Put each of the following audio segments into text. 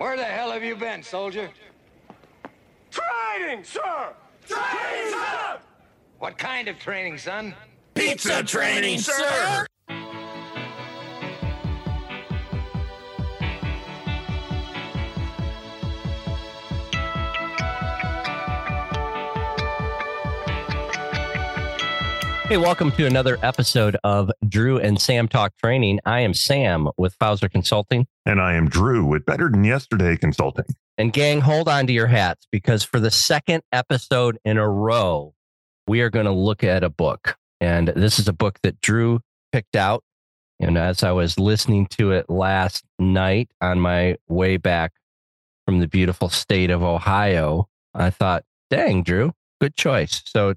Where the hell have you been, soldier? Training, sir! Training, sir! What kind of training, son? Pizza training, sir! Hey, welcome to another episode of Drew and Sam Talk Training. I am Sam with Fauser Consulting. And I am Drew with Better Than Yesterday Consulting. And gang, hold on to your hats because for the second episode in a row, we are going to look at a book. And this is a book that Drew picked out. And as I was listening to it last night on my way back from the beautiful state of Ohio, I thought, dang, Drew, good choice. So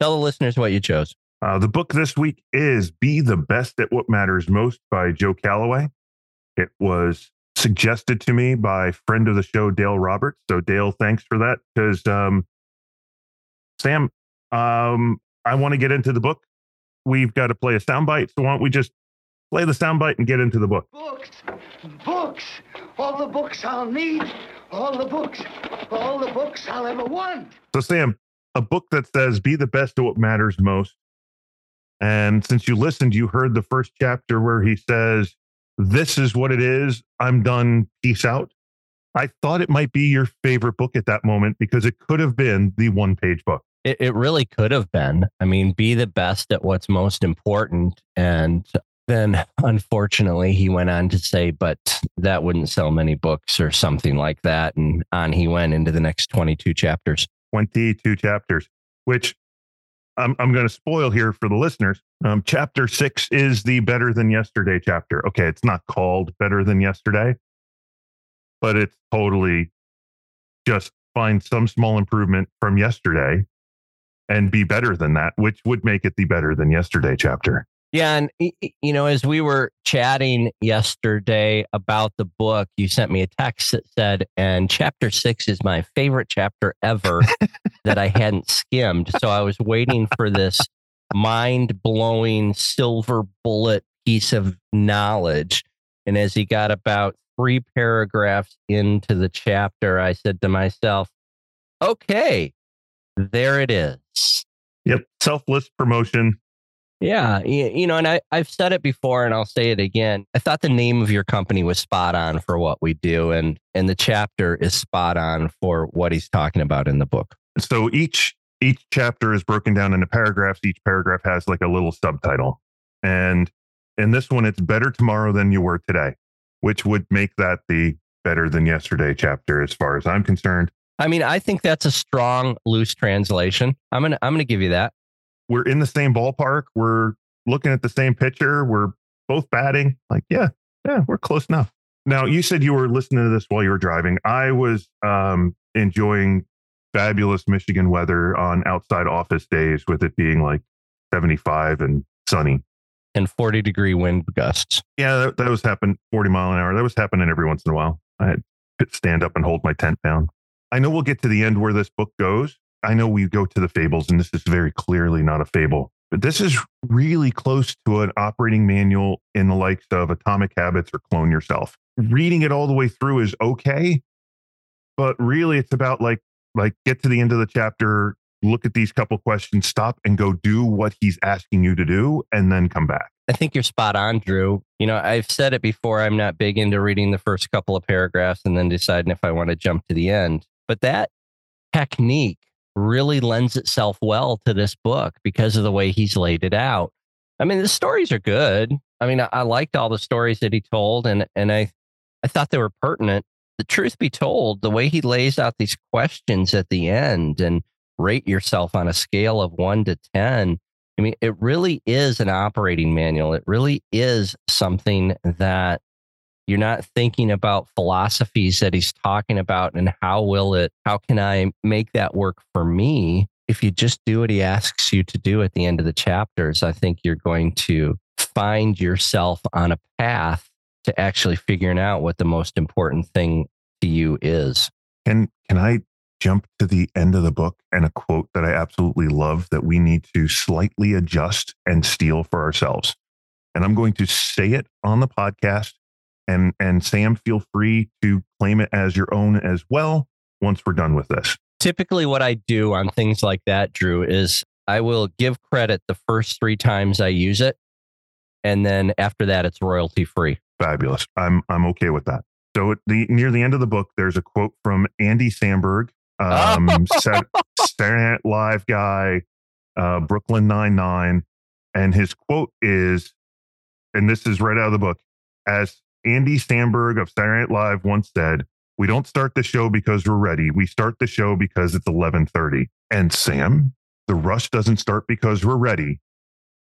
tell the listeners what you chose. Uh, the book this week is Be the Best at What Matters Most by Joe Calloway. It was suggested to me by friend of the show, Dale Roberts. So, Dale, thanks for that. Because, um, Sam, um, I want to get into the book. We've got to play a soundbite. So, why don't we just play the soundbite and get into the book? Books, books, all the books I'll need, all the books, all the books I'll ever want. So, Sam, a book that says be the best at what matters most and since you listened, you heard the first chapter where he says, This is what it is. I'm done. Peace out. I thought it might be your favorite book at that moment because it could have been the one page book. It, it really could have been. I mean, be the best at what's most important. And then unfortunately, he went on to say, but that wouldn't sell many books or something like that. And on he went into the next 22 chapters. 22 chapters, which I'm, I'm going to spoil here for the listeners. Um, chapter six is the better than yesterday chapter. Okay, it's not called better than yesterday, but it's totally just find some small improvement from yesterday and be better than that, which would make it the better than yesterday chapter. Yeah. And, you know, as we were chatting yesterday about the book, you sent me a text that said, and chapter six is my favorite chapter ever that I hadn't skimmed. So I was waiting for this mind blowing silver bullet piece of knowledge. And as he got about three paragraphs into the chapter, I said to myself, okay, there it is. Yep. Selfless promotion yeah, you know, and I, I've said it before and I'll say it again. I thought the name of your company was spot on for what we do, and and the chapter is spot on for what he's talking about in the book. So each each chapter is broken down into paragraphs. Each paragraph has like a little subtitle, and in this one, it's better tomorrow than you were today, which would make that the better than yesterday chapter, as far as I'm concerned. I mean, I think that's a strong loose translation. I'm gonna I'm gonna give you that we're in the same ballpark. We're looking at the same pitcher. We're both batting. Like, yeah, yeah, we're close enough. Now, you said you were listening to this while you were driving. I was um, enjoying fabulous Michigan weather on outside office days with it being like 75 and sunny. And 40 degree wind gusts. Yeah, that, that was happening 40 mile an hour. That was happening every once in a while. I had to stand up and hold my tent down. I know we'll get to the end where this book goes, I know we go to the fables, and this is very clearly not a fable, but this is really close to an operating manual in the likes of Atomic Habits or Clone Yourself. Mm-hmm. Reading it all the way through is okay, but really it's about like like get to the end of the chapter, look at these couple questions, stop and go do what he's asking you to do, and then come back. I think you're spot on, Drew. You know, I've said it before. I'm not big into reading the first couple of paragraphs and then deciding if I want to jump to the end. But that technique really lends itself well to this book because of the way he's laid it out. I mean, the stories are good. I mean, I, I liked all the stories that he told, and and I I thought they were pertinent. The truth be told, the way he lays out these questions at the end and rate yourself on a scale of one to ten. I mean, it really is an operating manual. It really is something that you're not thinking about philosophies that he's talking about and how will it, how can I make that work for me? If you just do what he asks you to do at the end of the chapters, I think you're going to find yourself on a path to actually figuring out what the most important thing to you is. Can can I jump to the end of the book and a quote that I absolutely love that we need to slightly adjust and steal for ourselves? And I'm going to say it on the podcast And and Sam, feel free to claim it as your own as well once we're done with this. Typically, what I do on things like that, Drew, is I will give credit the first three times I use it. And then after that, it's royalty free. Fabulous. I'm I'm okay with that. So at the near the end of the book, there's a quote from Andy Samberg, um, Sat- Saturday Night Live guy, uh, Brooklyn Nine Nine, and his quote is, and this is right out of the book, as Andy Samberg of Saturday Night Live once said, "We don't start the show because we're ready. We start the show because it's 11:30." And Sam, the rush doesn't start because we're ready.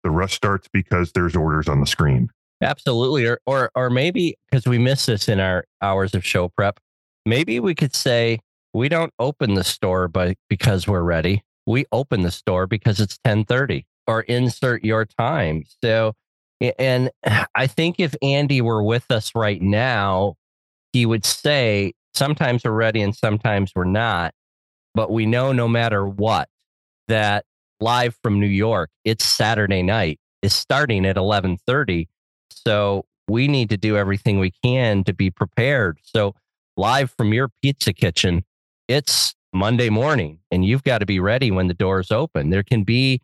The rush starts because there's orders on the screen. Absolutely. Or or or maybe because we miss this in our hours of show prep, maybe we could say we don't open the store but because we're ready. We open the store because it's 1030 or insert your time. So and I think if Andy were with us right now, he would say sometimes we're ready and sometimes we're not. But we know no matter what that live from New York, it's Saturday night is starting at 1130 so we need to do everything we can to be prepared. So live from your pizza kitchen, it's Monday morning and you've got to be ready when the doors open. There can be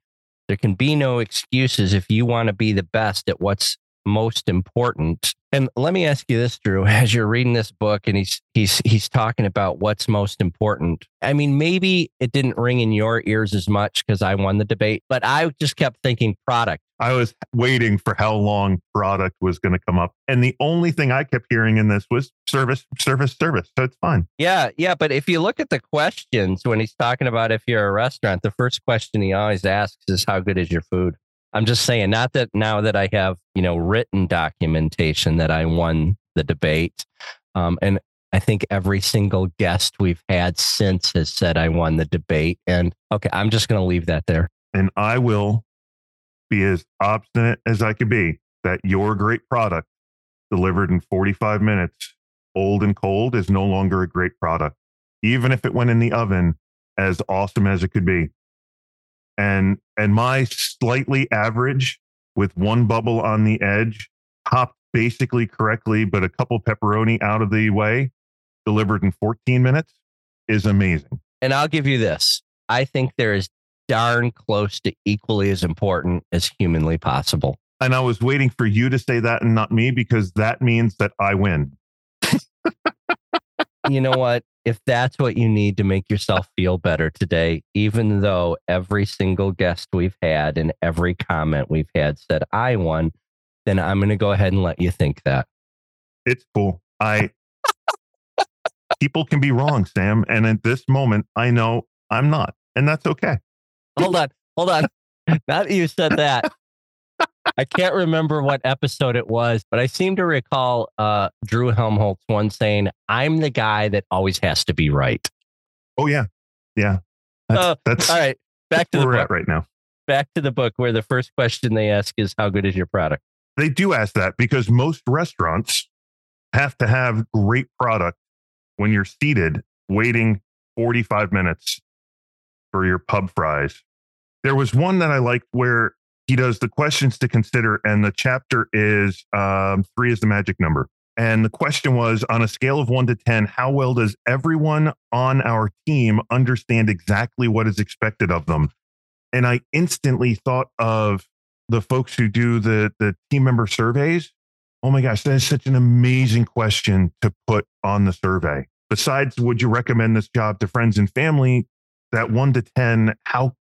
there can be no excuses if you want to be the best at what's most important. And let me ask you this, Drew, as you're reading this book and he's he's he's talking about what's most important. I mean, maybe it didn't ring in your ears as much because I won the debate, but I just kept thinking product. I was waiting for how long product was going to come up. And the only thing I kept hearing in this was service, service, service. So it's fine. Yeah, yeah. But if you look at the questions when he's talking about if you're a restaurant, the first question he always asks is how good is your food? I'm just saying, not that now that I have, you know, written documentation that I won the debate. Um, and I think every single guest we've had since has said I won the debate. And okay, I'm just going to leave that there. And I will be as obstinate as I could be that your great product delivered in 45 minutes, old and cold, is no longer a great product, even if it went in the oven as awesome as it could be. And and my slightly average with one bubble on the edge, popped basically correctly, but a couple pepperoni out of the way, delivered in 14 minutes is amazing. And I'll give you this. I think there is darn close to equally as important as humanly possible. And I was waiting for you to say that and not me because that means that I win. you know what? If that's what you need to make yourself feel better today, even though every single guest we've had and every comment we've had said I won, then I'm going to go ahead and let you think that. It's cool. I people can be wrong, Sam, and at this moment I know I'm not, and that's okay hold on, hold on. now that you said that, I can't remember what episode it was, but I seem to recall uh, Drew Helmholtz one saying, "I'm the guy that always has to be right." Oh yeah, yeah. That's, uh, that's all right. Back to the we're book. at right now. Back to the book, where the first question they ask is, "How good is your product?" They do ask that because most restaurants have to have great product when you're seated waiting 45 minutes for your pub fries. There was one that I liked where he does the questions to consider, and the chapter is um, three is the magic number. And the question was on a scale of one to 10, how well does everyone on our team understand exactly what is expected of them? And I instantly thought of the folks who do the, the team member surveys. Oh my gosh, that is such an amazing question to put on the survey. Besides, would you recommend this job to friends and family? that one to 10, how,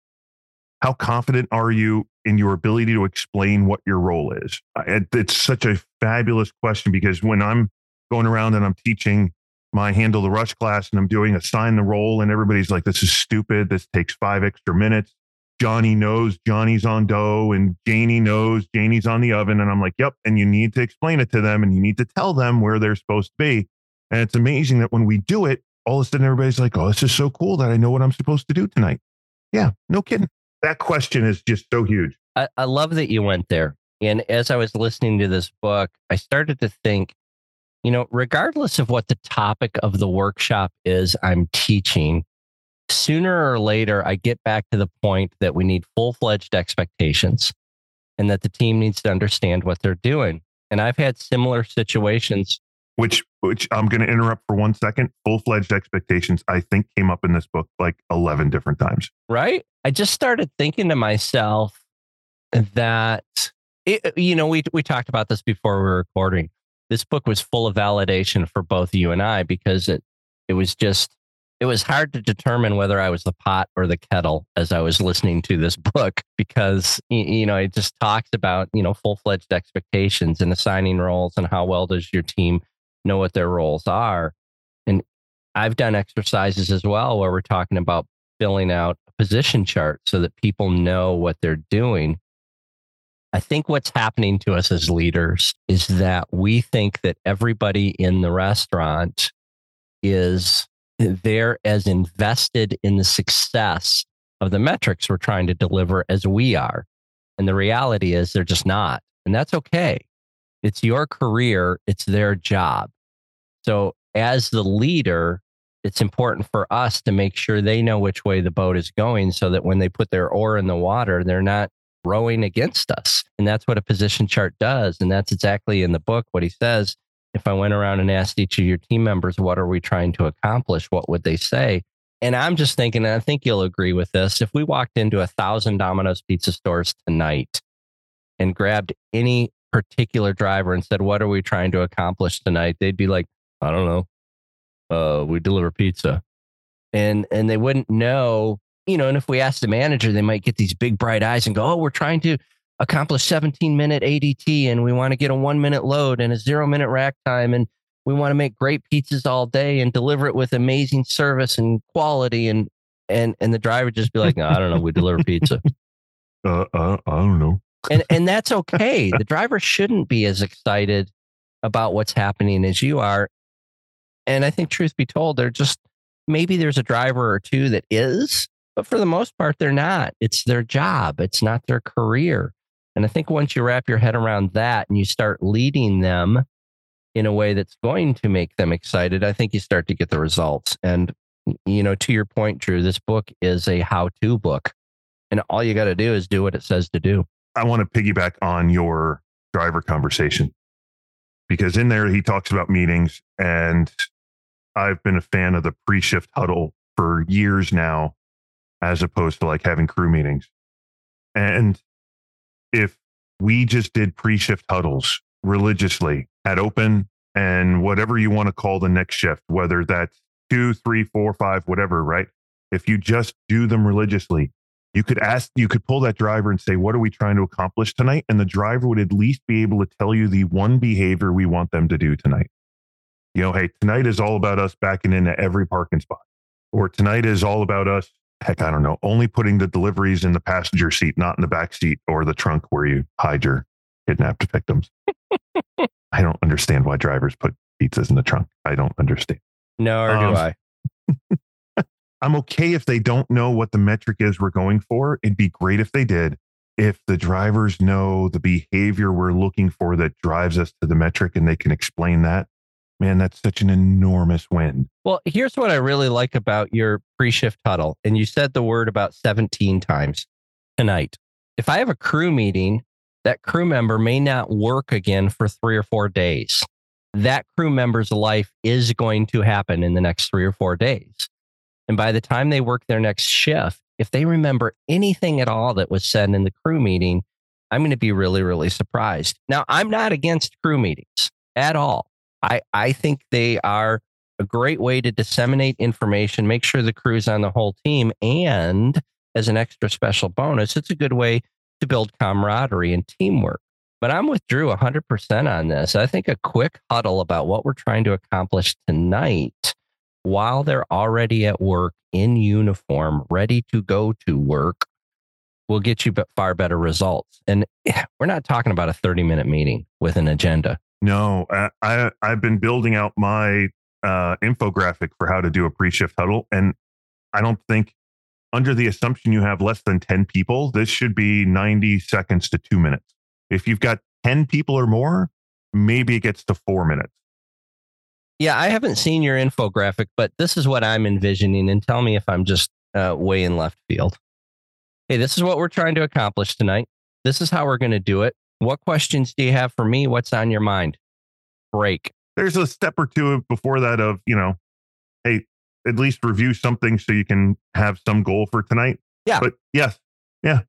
how confident are you in your ability to explain what your role is? It's such a fabulous question because when I'm going around and I'm teaching my handle the rush class and I'm doing assign the role and everybody's like, this is stupid. This takes five extra minutes. Johnny knows Johnny's on dough and Janie knows Janie's on the oven. And I'm like, yep. And you need to explain it to them and you need to tell them where they're supposed to be. And it's amazing that when we do it, all of a sudden everybody's like, oh, this is so cool that I know what I'm supposed to do tonight. Yeah, no kidding. That question is just so huge. I, I love that you went there. And as I was listening to this book, I started to think, you know, regardless of what the topic of the workshop is I'm teaching, sooner or later, I get back to the point that we need full fledged expectations and that the team needs to understand what they're doing. And I've had similar situations. Which which I'm going to interrupt for one second. Full fledged expectations, I think, came up in this book like eleven different times. right? I just started thinking to myself that it, you know we we talked about this before we were recording. This book was full of validation for both you and I because it it was just it was hard to determine whether I was the pot or the kettle as I was listening to this book because you know it just talks about you know full fledged expectations and assigning roles and how well does your team know what their roles are. And I've done exercises as well where we're talking about filling out a position chart so that people know what they're doing. I think what's happening to us as leaders is that we think that everybody in the restaurant is there as invested in the success of the metrics we're trying to deliver as we are. And the reality is they're just not. And that's okay. It's your career, it's their job. So, as the leader, it's important for us to make sure they know which way the boat is going so that when they put their oar in the water, they're not rowing against us. And that's what a position chart does. And that's exactly in the book what he says. If I went around and asked each of your team members, what are we trying to accomplish? What would they say? And I'm just thinking, and I think you'll agree with this. If we walked into a thousand Domino's pizza stores tonight and grabbed any particular driver and said, What are we trying to accomplish tonight? They'd be like, I don't know. Uh, we deliver pizza. And and they wouldn't know, you know, and if we asked the manager, they might get these big bright eyes and go, Oh, we're trying to accomplish 17 minute ADT and we want to get a one minute load and a zero minute rack time and we want to make great pizzas all day and deliver it with amazing service and quality and and and the driver just be like, no, I don't know, we deliver pizza. Uh, uh, I don't know. And and that's okay. The driver shouldn't be as excited about what's happening as you are. And I think, truth be told, they're just maybe there's a driver or two that is, but for the most part, they're not. It's their job. It's not their career. And I think once you wrap your head around that and you start leading them in a way that's going to make them excited, I think you start to get the results. And you know, to your point, Drew, this book is a how-to book, and all you got to do is do what it says to do. I want to piggyback on your driver conversation because in there he talks about meetings and I've been a fan of the pre-shift huddle for years now as opposed to like having crew meetings. And if we just did pre-shift huddles religiously at open and whatever you want to call the next shift, whether that's two, three, four, five, whatever, right? If you just do them religiously, you could ask, you could pull that driver and say, What are we trying to accomplish tonight? And the driver would at least be able to tell you the one behavior we want them to do tonight. You know, hey, tonight is all about us backing into every parking spot. Or tonight is all about us, heck, I don't know, only putting the deliveries in the passenger seat, not in the back seat or the trunk where you hide your kidnapped victims. I don't understand why drivers put pizzas in the trunk. I don't understand. No, or Um, do I? I'm okay if they don't know what the metric is we're going for. It'd be great if they did. If the drivers know the behavior we're looking for that drives us to the metric and they can explain that, man, that's such an enormous win. Well, here's what I really like about your pre shift huddle. And you said the word about 17 times tonight. If I have a crew meeting, that crew member may not work again for three or four days. That crew member's life is going to happen in the next three or four days. And by the time they work their next shift, if they remember anything at all that was said in the crew meeting, I'm going to be really, really surprised. Now, I'm not against crew meetings at all. I, I think they are a great way to disseminate information, make sure the crew's on the whole team. And as an extra special bonus, it's a good way to build camaraderie and teamwork. But I'm with Drew 100% on this. I think a quick huddle about what we're trying to accomplish tonight while they're already at work in uniform, ready to go to work, will get you far better results. And we're not talking about a 30 minute meeting with an agenda. No, I, I I've been building out my uh, infographic for how to do a pre-shift huddle, and I don't think under the assumption you have less than 10 people, this should be 90 seconds to two minutes. If you've got 10 people or more, maybe it gets to four minutes. Yeah, I haven't seen your infographic, but this is what I'm envisioning. And tell me if I'm just uh, way in left field. Hey, this is what we're trying to accomplish tonight. This is how we're going to do it. What questions do you have for me? What's on your mind? Break. There's a step or two before that of, you know, hey, at least review something so you can have some goal for tonight. Yeah. But yes, yeah.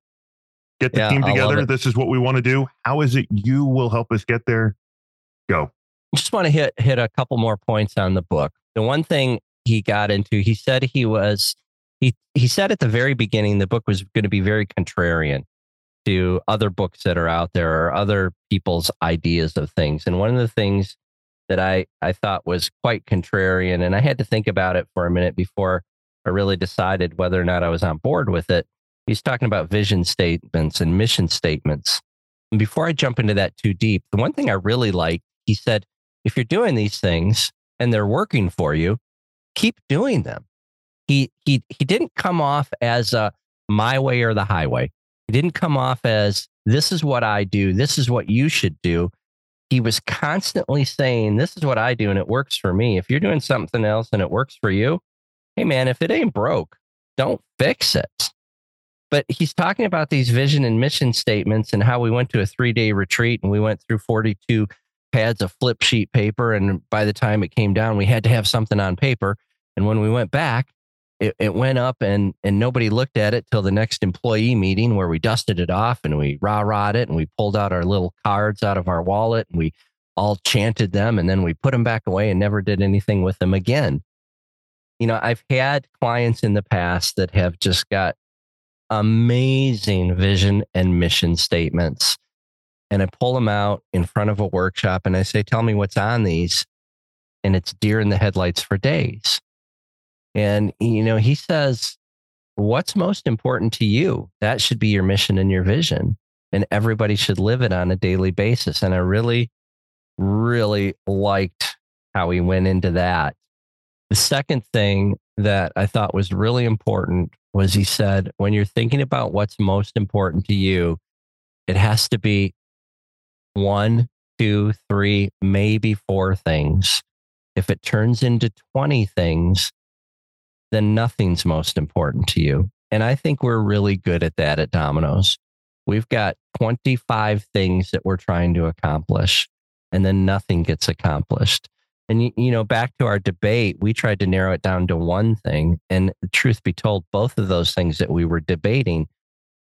Get the Yeah, team together. This is what we want to do. How is it you will help us get there? Go. Just want to hit hit a couple more points on the book. The one thing he got into, he said he was he he said at the very beginning the book was going to be very contrarian to other books that are out there or other people's ideas of things. And one of the things that I I thought was quite contrarian, and I had to think about it for a minute before I really decided whether or not I was on board with it. He's talking about vision statements and mission statements. And before I jump into that too deep, the one thing I really like, he said, if you're doing these things and they're working for you, keep doing them. He he he didn't come off as a my way or the highway. He didn't come off as this is what I do, this is what you should do. He was constantly saying, This is what I do and it works for me. If you're doing something else and it works for you, hey man, if it ain't broke, don't fix it. But he's talking about these vision and mission statements and how we went to a three day retreat and we went through 42 pads of flip sheet paper. And by the time it came down, we had to have something on paper. And when we went back, it, it went up and, and nobody looked at it till the next employee meeting where we dusted it off and we rah rahed it and we pulled out our little cards out of our wallet and we all chanted them and then we put them back away and never did anything with them again. You know, I've had clients in the past that have just got amazing vision and mission statements. And I pull them out in front of a workshop and I say, Tell me what's on these. And it's deer in the headlights for days. And, you know, he says, What's most important to you? That should be your mission and your vision. And everybody should live it on a daily basis. And I really, really liked how he went into that. The second thing that I thought was really important was he said, when you're thinking about what's most important to you, it has to be one, two, three, maybe four things. If it turns into 20 things, then nothing's most important to you. And I think we're really good at that at Domino's. We've got 25 things that we're trying to accomplish, and then nothing gets accomplished. And, you, you know, back to our debate, we tried to narrow it down to one thing. And truth be told, both of those things that we were debating,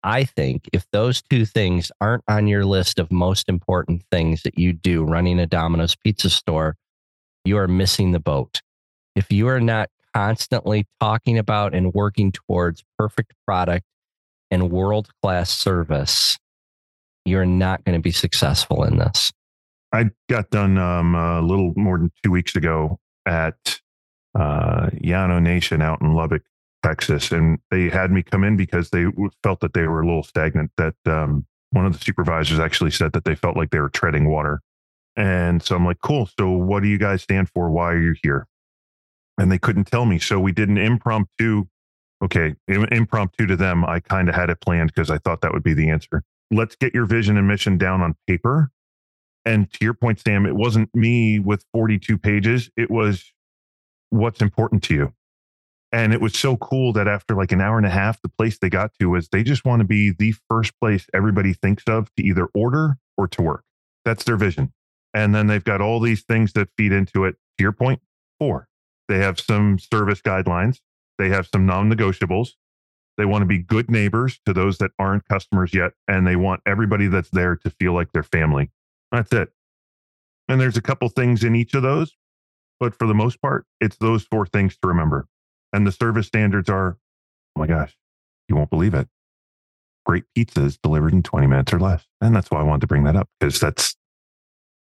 I think if those two things aren't on your list of most important things that you do running a Domino's pizza store, you are missing the boat. If you are not constantly talking about and working towards perfect product and world class service, you're not going to be successful in this. I got done um, a little more than two weeks ago at uh, Yano Nation out in Lubbock, Texas, and they had me come in because they felt that they were a little stagnant. That um, one of the supervisors actually said that they felt like they were treading water, and so I'm like, "Cool. So what do you guys stand for? Why are you here?" And they couldn't tell me. So we did an impromptu. Okay, impromptu to them. I kind of had it planned because I thought that would be the answer. Let's get your vision and mission down on paper and to your point, Sam, it wasn't me with 42 pages. It was what's important to you. And it was so cool that after like an hour and a half, the place they got to was they just want to be the first place everybody thinks of to either order or to work. That's their vision. And then they've got all these things that feed into it. To your point, four. They have some service guidelines, they have some non negotiables. They want to be good neighbors to those that aren't customers yet. And they want everybody that's there to feel like their family. That's it. And there's a couple things in each of those, but for the most part, it's those four things to remember. And the service standards are, oh my gosh, you won't believe it. Great pizza is delivered in 20 minutes or less. And that's why I wanted to bring that up because that's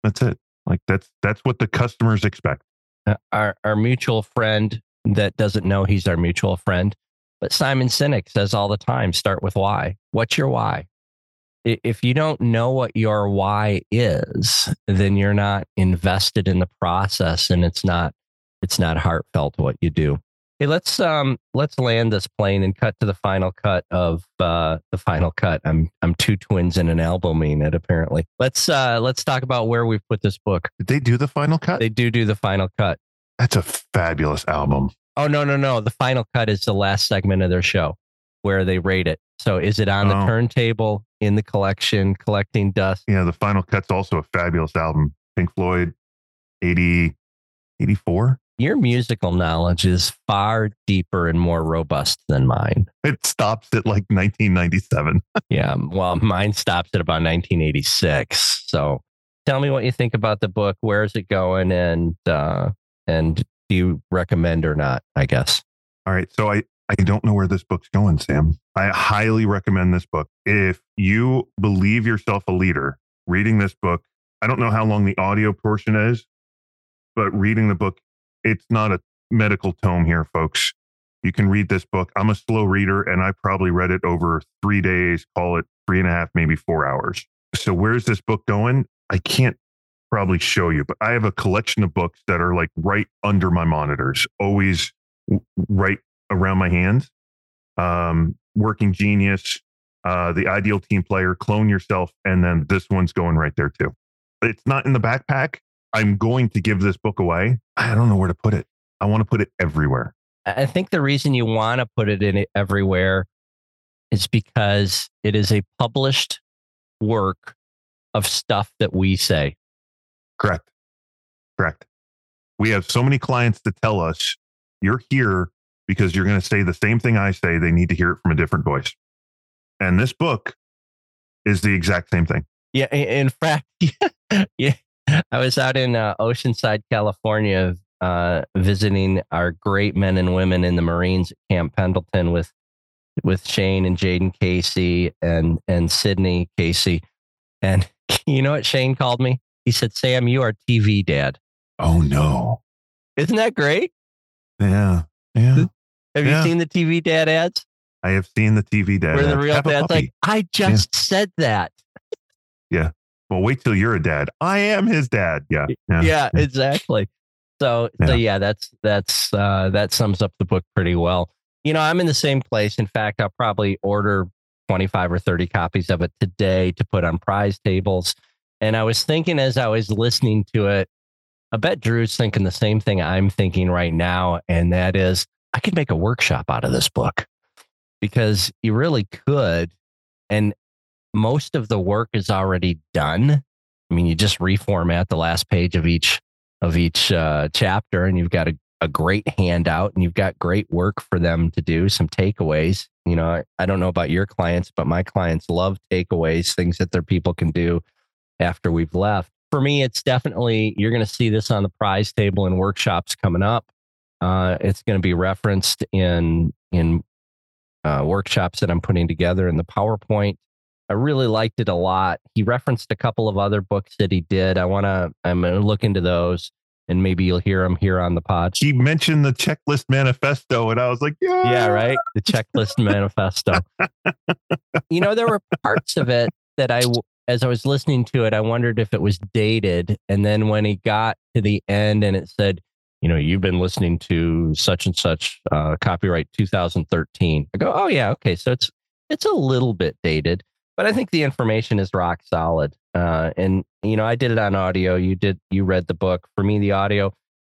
that's it. Like that's that's what the customers expect. Uh, our our mutual friend that doesn't know he's our mutual friend, but Simon Sinek says all the time, start with why. What's your why? If you don't know what your why is, then you're not invested in the process and it's not it's not heartfelt what you do. Hey, let's um let's land this plane and cut to the final cut of uh the final cut. I'm I'm two twins in an albuming it apparently. Let's uh let's talk about where we've put this book. Did they do the final cut? They do do the final cut. That's a fabulous album. Oh no, no, no. The final cut is the last segment of their show where they rate it. So is it on the Oh. turntable? in the collection, collecting dust. Yeah, the Final Cut's also a fabulous album. Pink Floyd, 80, 84. Your musical knowledge is far deeper and more robust than mine. It stops at like 1997. Yeah, well, mine stops at about 1986. So, tell me what you think about the book. Where is it going, and uh, and do you recommend or not? I guess. All right. So I, I don't know where this book's going, Sam. I highly recommend this book. If you believe yourself a leader, reading this book, I don't know how long the audio portion is, but reading the book, it's not a medical tome here, folks. You can read this book. I'm a slow reader and I probably read it over three days, call it three and a half, maybe four hours. So where's this book going? I can't probably show you, but I have a collection of books that are like right under my monitors, always right around my hands. Um, Working Genius, uh, The Ideal Team Player, Clone Yourself, and then this one's going right there too. It's not in the backpack. I'm going to give this book away. I don't know where to put it. I want to put it everywhere. I think the reason you want to put it in it everywhere is because it is a published work of stuff that we say. Correct. Correct. We have so many clients to tell us you're here because you're going to say the same thing I say. They need to hear it from a different voice. And this book is the exact same thing. Yeah, in fact, yeah, I was out in uh, Oceanside, California, uh, visiting our great men and women in the Marines at Camp Pendleton with with Shane and Jaden Casey and and Sydney Casey. And you know what Shane called me? He said, "Sam, you are TV dad." Oh, no. Isn't that great? Yeah. Yeah. Have Yeah. you seen the TV dad ads? I have seen the TV dad. Ads. Where the real dad's like, "I just said that." Well, wait till you're a dad. I am his dad. Yeah. Yeah. yeah, exactly. So so Yeah. yeah, that's that's uh that sums up the book pretty well. You know, I'm in the same place. In fact, I'll probably order 25 or 30 copies of it today to put on prize tables. And I was thinking as I was listening to it, I bet Drew's thinking the same thing I'm thinking right now, and that is I could make a workshop out of this book because you really could. And most of the work is already done. I mean, you just reformat the last page of each of each uh, chapter, and you've got a, a great handout, and you've got great work for them to do. Some takeaways. You know, I, I don't know about your clients, but my clients love takeaways, things that their people can do after we've left. For me, it's definitely you're going to see this on the prize table in workshops coming up. Uh, it's going to be referenced in in uh, workshops that I'm putting together in the PowerPoint. I really liked it a lot. He referenced a couple of other books that he did. I want to, I'm going to look into those and maybe you'll hear them here on the pod. He mentioned the checklist manifesto, and I was like, yeah. Yeah, right. The checklist manifesto. you know, there were parts of it that I, as I was listening to it, I wondered if it was dated. And then when he got to the end and it said, you know, you've been listening to such and such uh, copyright 2013. I go, oh yeah, okay. So it's it's a little bit dated, but I think the information is rock solid. Uh, and you know, I did it on audio. You did you read the book. For me, the audio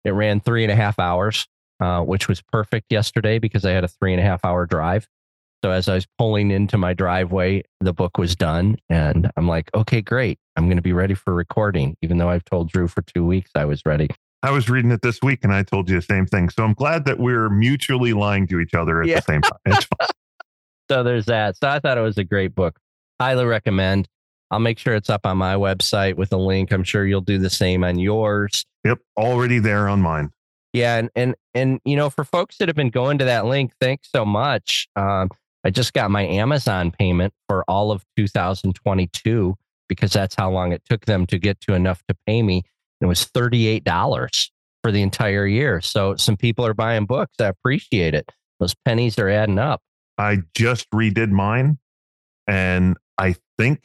it ran three and a half hours, uh, which was perfect yesterday because I had a three and a half hour drive. So as I was pulling into my driveway, the book was done, and I'm like, okay, great. I'm going to be ready for recording, even though I've told Drew for two weeks I was ready. I was reading it this week, and I told you the same thing. So I'm glad that we're mutually lying to each other at Yeah. the same time. So there's that. So I thought it was a great book. Highly recommend. I'll make sure it's up on my website with a link. I'm sure you'll do the same on yours. Yep, already there on mine. Yeah, and and and you know, for folks that have been going to that link, thanks so much. Um, I just got my Amazon payment for all of 2022 because that's how long it took them to get to enough to pay me. It was $38 for the entire year. So some people are buying books. I appreciate it. Those pennies are adding up. I just redid mine, and I think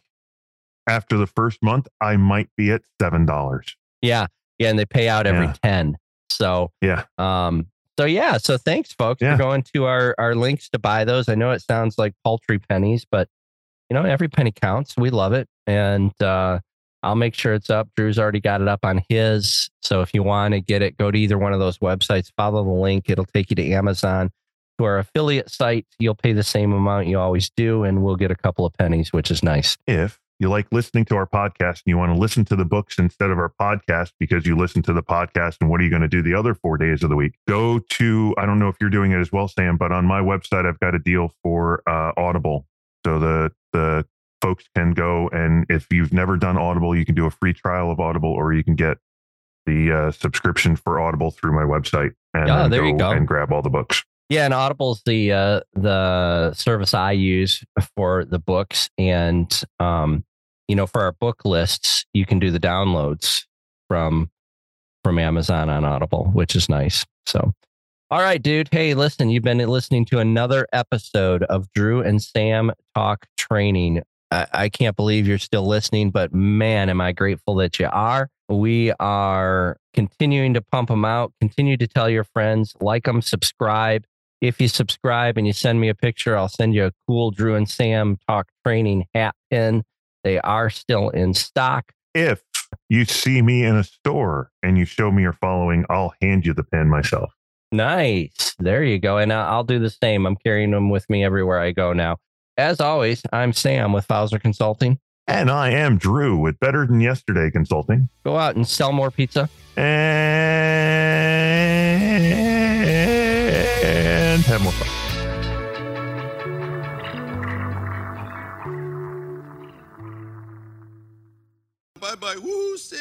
after the first month, I might be at seven dollars. Yeah. Yeah. And they pay out every Yeah. 10. So, Yeah, um, so yeah. So thanks folks Yeah. for going to our, our links to buy those. I know it sounds like paltry pennies, but you know, every penny counts. We love it. And, uh, I'll make sure it's up. Drew's already got it up on his. So if you want to get it, go to either one of those websites, follow the link. It'll take you to Amazon. To our affiliate site, you'll pay the same amount you always do, and we'll get a couple of pennies, which is nice. If you like listening to our podcast and you want to listen to the books instead of our podcast because you listen to the podcast and what are you going to do the other four days of the week? Go to, I don't know if you're doing it as well, Sam, but on my website, I've got a deal for uh, Audible. So the, the folks can go and if you've never done Audible, you can do a free trial of Audible or you can get the uh, subscription for Audible through my website and then there you go. and grab all the books. Yeah, and Audible's the uh, the service I use for the books, and um, you know, for our book lists, you can do the downloads from from Amazon on Audible, which is nice. So, all right, dude. Hey, listen, you've been listening to another episode of Drew and Sam Talk Training. I, I can't believe you're still listening, but man, am I grateful that you are. We are continuing to pump them out. Continue to tell your friends, like them, subscribe. If you subscribe and you send me a picture, I'll send you a cool Drew and Sam Talk Training hat pin. They are still in stock. If you see me in a store and you show me your following, I'll hand you the pin myself. Nice. There you go. And I'll do the same. I'm carrying them with me everywhere I go now. As always, I'm Sam with Fauser Consulting. And I am Drew with Better Than Yesterday Consulting. Go out and sell more pizza. And more fun. Bye bye. Woo, see.